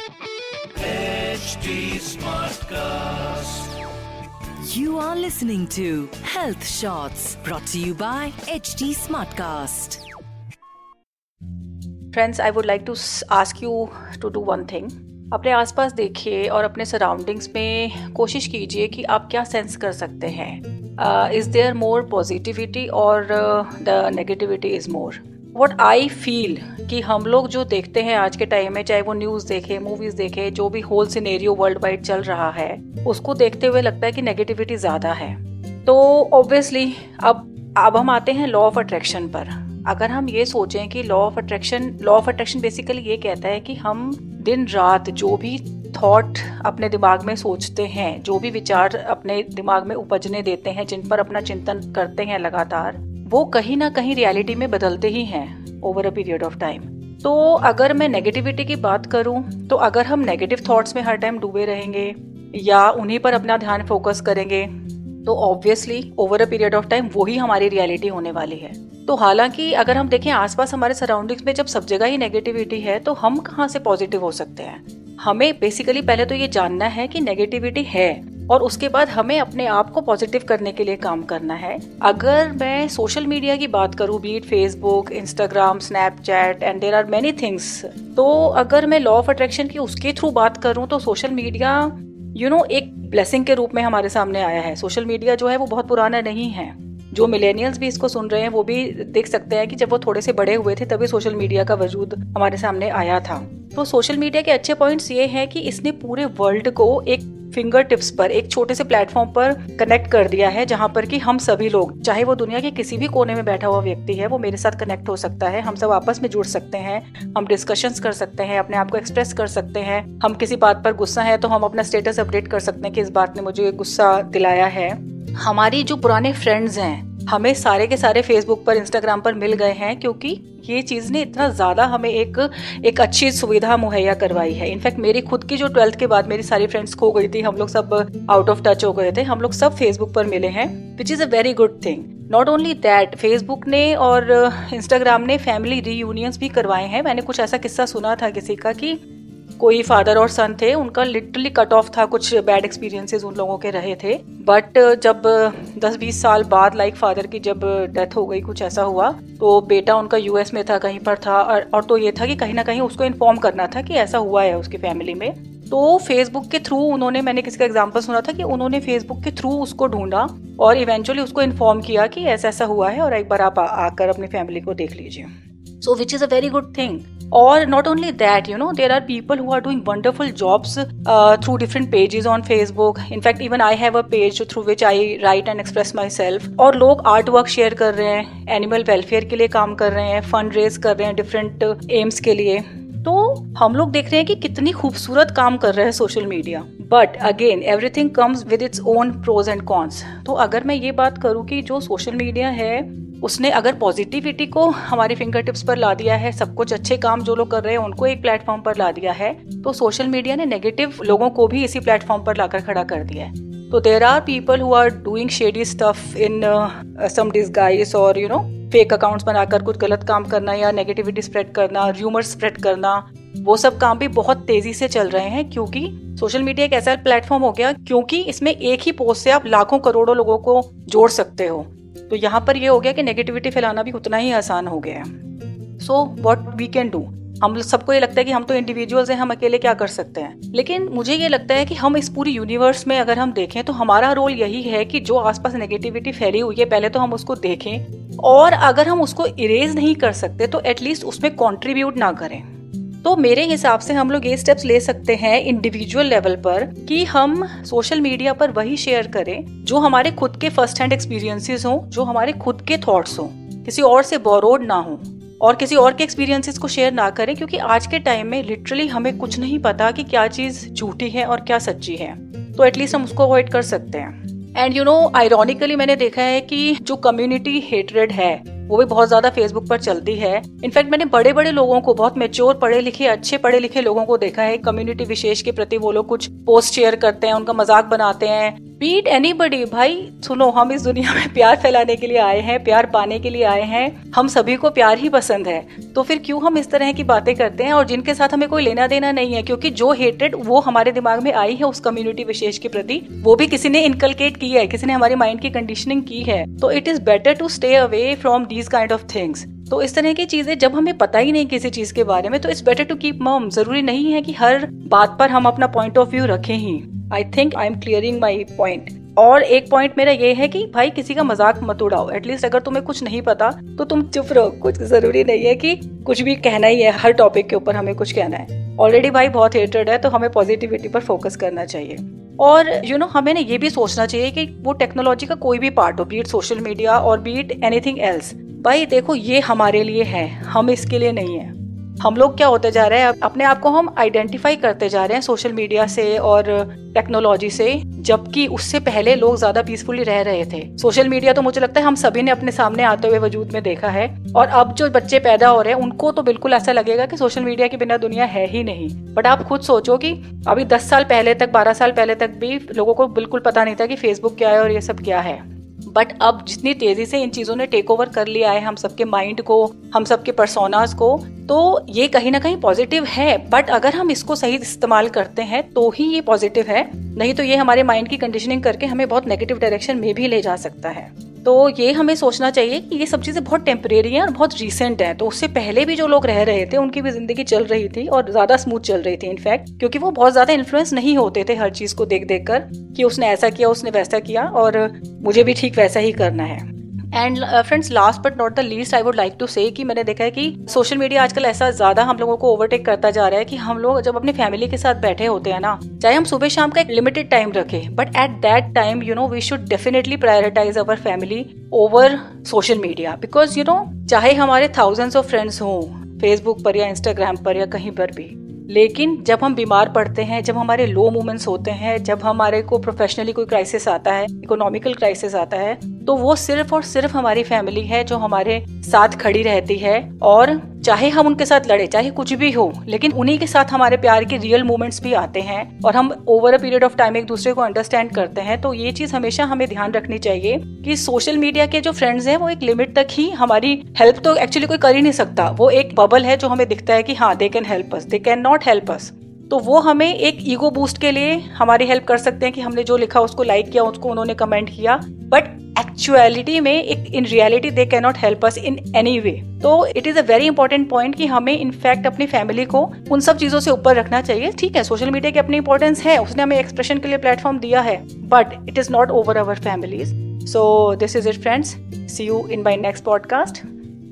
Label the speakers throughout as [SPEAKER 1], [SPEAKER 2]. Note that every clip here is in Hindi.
[SPEAKER 1] HD Smartcast.
[SPEAKER 2] You are listening to Health Shots brought to you by HD Smartcast.
[SPEAKER 3] Friends I would like to ask you to do one thing अपने आसपास देखिए और अपने सराउंडिंग्स में कोशिश कीजिए कि आप क्या सेंस कर सकते हैं इज़ देयर मोर पॉजिटिविटी और the negativity is more what I feel कि हम लोग जो देखते हैं आज के टाइम में, चाहे वो न्यूज़ देखे मूवीज़ देखे, जो भी होल सिनेरियो वर्ल्ड वाइड चल रहा है, उसको देखते हुए लगता है कि नेगेटिविटी ज़्यादा है। तो ऑब्वियसली अब अब हम आते हैं लॉ ऑफ़ अट्रैक्शन पर। अगर हम ये सोचें कि law of attraction law of attraction basically ये कहता है कि हम दिन रात जो भी थॉट अपने दिमाग में सोचते हैं, जो भी विचार अपने दिमाग में उपजने देते हैं, जिन पर अपना चिंतन करते हैं लगातार वो कहीं ना कहीं रियलिटी में बदलते ही हैं over a period of time तो अगर मैं नेगेटिविटी की बात करूँ तो अगर हम नेगेटिव थॉट्स में हर टाइम डूबे रहेंगे, या उन्हीं पर अपना ध्यान फोकस करेंगे तो obviously over a period of time वही हमारी रियलिटी होने वाली है. तो हालाँकि अगर हम देखें आसपास हमारे सराउंडिंग्स में जब सब जगह ही नेगेटिविटी है तो हम कहाँ से पॉजिटिव हो सकते हैं? हमें बेसिकली पहले तो ये जानना है कि नेगेटिविटी है और उसके बाद हमें अपने आप को पॉजिटिव करने के लिए काम करना है। अगर मैं सोशल मीडिया की बात करूँ be it Facebook Instagram Snapchat and there are many things तो अगर मैं लॉ ऑफ़ अट्रैक्शन की उसके थ्रू बात करूँ तो सोशल मीडिया यू नो एक ब्लेसिंग के रूप में हमारे सामने आया है। सोशल मीडिया जो है, वो बहुत पुराना नहीं है। जो मिलेनियल्स भी इसको सुन रहे हैं, वो भी देख सकते हैं कि जब वो थोड़े से बड़े हुए थे, तभी सोशल मीडिया का वजूद हमारे सामने आया था। तो सोशल मीडिया के अच्छे पॉइंट्स ये हैं कि इसने पूरे वर्ल्ड को एक फिंगर टिप्स पर, एक छोटे से प्लेटफॉर्म पर कनेक्ट कर दिया है, जहाँ पर कि हम सभी लोग, चाहे वो दुनिया के किसी भी कोने में बैठा हुआ व्यक्ति है, वो मेरे साथ कनेक्ट हो सकता है। हम सब आपस में जुड़ सकते हैं, हम डिस्कशंस कर सकते हैं, अपने आप को एक्सप्रेस कर सकते हैं। हम किसी बात पर गुस्सा है तो हम अपना स्टेटस अपडेट कर सकते हैं कि इस बात ने मुझे गुस्सा दिलाया है। हमारी जो पुराने फ्रेंड्स हैं हमें सारे के सारे फेसबुक पर इंस्टाग्राम पर मिल गए हैं क्योंकि ये चीज़ ने इतना ज़्यादा हमें एक एक अच्छी सुविधा मुहैया करवाई है। इनफैक्ट मेरी खुद की जो ट्वेल्थ के बाद मेरी सारी फ्रेंड्स खो गई थी, हम लोग सब आउट ऑफ़ टच हो गए थे। हम लोग सब फेसबुक पर मिले हैं which is a very good thing not only that Facebook ने और इंस्टाग्राम ने फैमिली रीयूनियंस भी करवाए हैं। मैंने कुछ ऐसा किस्सा सुना था किसी का कि कोई फादर और सन थे उनका लिटरली कट ऑफ़ था कुछ बैड एक्सपीरियंसेस उन लोगों के रहे थे। बट जब 10-20 साल बाद लाइक फादर की जब डेथ हो गई कुछ ऐसा हुआ तो बेटा उनका यूएस में था कहीं पर था और, तो ये था कि कहीं ना कहीं उसको इन्फॉर्म करना था कि ऐसा हुआ है उसकी फैमिली में। तो फेसबुक के थ्रू उन्होंने मैंने किसी का एग्ज़ाम्पल सुना था कि उन्होंने फेसबुक के थ्रू उसको ढूंढा और इवेंचुअली उसको इन्फॉर्म किया कि ऐसा ऐसा हुआ है और एक बार आप आकर अपनी फैमिली को देख लीजिए। So which is a very good thing और not only that you know there are people who are doing wonderful jobs through different pages on Facebook in fact even I have a page through which I write and express myself और लोग आर्ट वर्क शेयर कर रहे हैं एनिमल वेलफेयर के लिए काम कर रहे हैं फंड रेज कर रहे हैं डिफरेंट एम्स uh, के लिए. तो हम लोग देख रहे हैं कि कितनी खूबसूरत काम कर रहे हैं social media but again everything comes with its own pros and cons तो अगर मैं ये बात करूँ कि जो सोशल मीडिया है उसने अगर पॉजिटिविटी को हमारे फिंगर टिप्स पर ला दिया है, सब कुछ अच्छे काम जो लोग कर रहे हैं, उनको एक प्लेटफॉर्म पर ला दिया है तो सोशल मीडिया ने नेगेटिव लोगों को भी इसी प्लेटफॉर्म पर लाकर खड़ा कर दिया है। तो there are people who are doing shady stuff in some disguise और यू नो फेक अकाउंट्स बनाकर कुछ गलत काम करना या नेगेटिविटी स्प्रेड करना र्यूमर स्प्रेड करना, वो सब काम भी बहुत तेज़ी से चल रहे हैं क्योंकि सोशल मीडिया एक ऐसा प्लेटफॉर्म हो गया क्योंकि इसमें एक ही पोस्ट से आप लाखों करोड़ों लोगों को जोड़ सकते हो। तो यहाँ पर ये हो गया कि नेगेटिविटी फैलाना भी उतना ही आसान हो गया है। So what we can do हम सबको ये लगता है कि हम तो इंडिविजुअल्स हैं, हम अकेले क्या कर सकते हैं? लेकिन मुझे ये लगता है कि हम इस पूरी यूनिवर्स में अगर हम देखें तो हमारा रोल यही है कि जो आसपास नेगेटिविटी फैली हुई है, पहले तो हम उसको देखें और अगर हम उसको इरेज नहीं कर सकते तो एटलीस्ट उसमें कॉन्ट्रीब्यूट ना करें। तो मेरे हिसाब से हम लोग ये स्टेप्स ले सकते हैं इंडिविजुअल लेवल पर कि हम सोशल मीडिया पर वही शेयर करें जो हमारे खुद के फ़र्स्ट हैंड एक्सपीरियंसेस हों, जो हमारे खुद के थॉट्स हों। किसी और से बोरोड ना हो और किसी और के एक्सपीरियंसेस को शेयर ना करें क्योंकि आज के टाइम में लिटरली हमें कुछ नहीं पता कि क्या चीज़ झूठी है और क्या सच्ची है। तो एटलीस्ट हम उसको अवॉइड कर सकते हैं। एंड यू नो आयरोनिकली मैंने देखा है कि जो कम्युनिटी हेटरेड है वो भी बहुत ज़्यादा फेसबुक पर चलती है। इनफैक्ट मैंने बड़े बड़े लोगों को, बहुत मेच्योर पढ़े लिखे अच्छे पढ़े लिखे लोगों को देखा है। कम्युनिटी विशेष के प्रति वो लोग कुछ पोस्ट शेयर करते हैं, उनका मज़ाक बनाते हैं। बीट एनी बडी भाई, सुनो, हम इस दुनिया में प्यार फैलाने के लिए आए हैं, प्यार पाने के लिए आए हैं। हम सभी को प्यार ही पसंद है। तो फिर क्यों हम इस तरह की बातें करते हैं और जिनके साथ हमें कोई लेना देना नहीं है? क्योंकि जो हेटेड वो हमारे दिमाग में आई है उस कम्युनिटी विशेष के प्रति, वो भी किसी ने इनकलकेट की है, किसी ने हमारे माइंड की कंडीशनिंग की है। तो it is better to stay away from these kind of things तो इस तरह की चीज़ें जब हमें पता ही नहीं किसी चीज़ के बारे में तो it's better to keep mum ज़रूरी नहीं है कि हर बात पर हम अपना पॉइंट ऑफ़ व्यू रखें ही। I think I am clearing my point और एक पॉइंट मेरा ये है कि भाई किसी का मज़ाक मत उड़ाओ। एटलीस्ट अगर तुम्हें कुछ नहीं पता तो तुम चुप रहो। कुछ ज़रूरी नहीं है कि कुछ भी कहना ही है। हर टॉपिक के ऊपर हमें कुछ कहना है। ऑलरेडी भाई बहुत हेटेड है तो हमें पॉजिटिविटी पर फोकस करना चाहिए। और यू you नो know, हमें ना ये भी सोचना चाहिए कि वो टेक्नोलॉजी का कोई भी पार्ट हो बीट सोशल मीडिया और बीट एनीथिंग एल्स भाई, देखो, ये हमारे लिए है, हम इसके लिए नहीं है। हम लोग क्या होते जा रहे हैं, अपने आप को हम आइडेंटिफाई करते जा रहे हैं सोशल मीडिया से और टेक्नोलॉजी से, जबकि उससे पहले लोग ज़्यादा पीसफुली रह रहे थे। सोशल मीडिया तो मुझे लगता है हम सभी ने अपने सामने आते हुए वजूद में देखा है, और अब जो बच्चे पैदा हो रहे हैं, उनको तो बिल्कुल ऐसा लगेगा कि सोशल मीडिया के बिना दुनिया है ही नहीं। बट आप खुद सोचो कि अभी दस साल पहले तक, बारह साल पहले तक भी लोगों को बिल्कुल पता नहीं था कि फेसबुक क्या है और ये सब क्या है। बट अब जितनी तेज़ी से इन चीज़ों ने टेक ओवर कर लिया है, हम सबके माइंड को, हम सबके परसोनास को तो ये कहीं ना कहीं पॉजिटिव है बट अगर हम इसको सही इस्तेमाल करते हैं तो ही ये पॉजिटिव है। नहीं तो ये हमारे माइंड की कंडीशनिंग करके हमें बहुत नेगेटिव डायरेक्शन में भी ले जा सकता है। तो ये हमें सोचना चाहिए कि ये सब चीज़ें बहुत टेम्परेरी हैं और बहुत रिसेंट हैं। तो उससे पहले भी जो लोग रह रहे थे, उनकी भी ज़िंदगी चल रही थी और ज़्यादा स्मूथ चल रही थी इनफैक्ट क्योंकि वो बहुत ज़्यादा इन्फ्लुएंस नहीं होते थे हर चीज़ को देख देख कर कि उसने ऐसा किया, उसने वैसा किया और मुझे भी ठीक वैसा ही करना है। And friends last but not the least I would like to say कि मैंने देखा है कि सोशल मीडिया आजकल ऐसा ज़्यादा हम लोगों को ओवरटेक करता जा रहा है कि हम लोग जब अपनी फैमिली के साथ बैठे होते हैं ना, चाहे हम सुबह शाम का एक लिमिटेड टाइम रखें but at that time you know we should definitely prioritise our family over social media because you know चाहे हमारे थाउजेंड्स ऑफ़ फ्रेंड्स हों फेसबुक पर या इंस्टाग्राम पर या कहीं पर भी, लेकिन जब हम बीमार पड़ते हैं, जब हमारे लो मोमेंट्स होते हैं, जब हमारे को प्रोफेशनली कोई क्राइसिस आता है इकोनॉमिकल क्राइसिस आता है तो वो सिर्फ़ और सिर्फ़ हमारी फैमिली है जो हमारे साथ खड़ी रहती है। और चाहे हम उनके साथ लड़े, चाहे कुछ भी हो, लेकिन उन्हीं के साथ हमारे प्यार के रियल मोमेंट्स भी आते हैं और हम over a period of time एक दूसरे को अंडरस्टैंड करते हैं। तो ये चीज़ हमेशा हमें ध्यान रखनी चाहिए कि सोशल मीडिया के जो फ्रेंड्स हैं, वो एक लिमिट तक ही हमारी हेल्प तो एक्चुअली कोई कर ही नहीं सकता। वो एक बबल है जो हमें दिखता है कि हाँ they can help us they can not help us तो वो हमें एक ईगो बूस्ट के लिए हमारी हेल्प कर सकते हैं कि हमने जो लिखा, उसको लाइक किया, उसको उन्होंने कमेंट किया। बट एक्चुअलिटी में एक in reality they can not help us in any way तो it is a very important point कि हमें इनफैक्ट अपनी फैमिली को उन सब चीज़ों से ऊपर रखना चाहिए। ठीक है सोशल मीडिया की अपनी इंपॉर्टेंस है, उसने हमें एक्सप्रेशन के लिए प्लेटफॉर्म दिया है but it is not over our families so this is it friends see you in my next podcast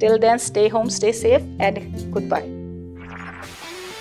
[SPEAKER 3] till then stay home stay safe and goodbye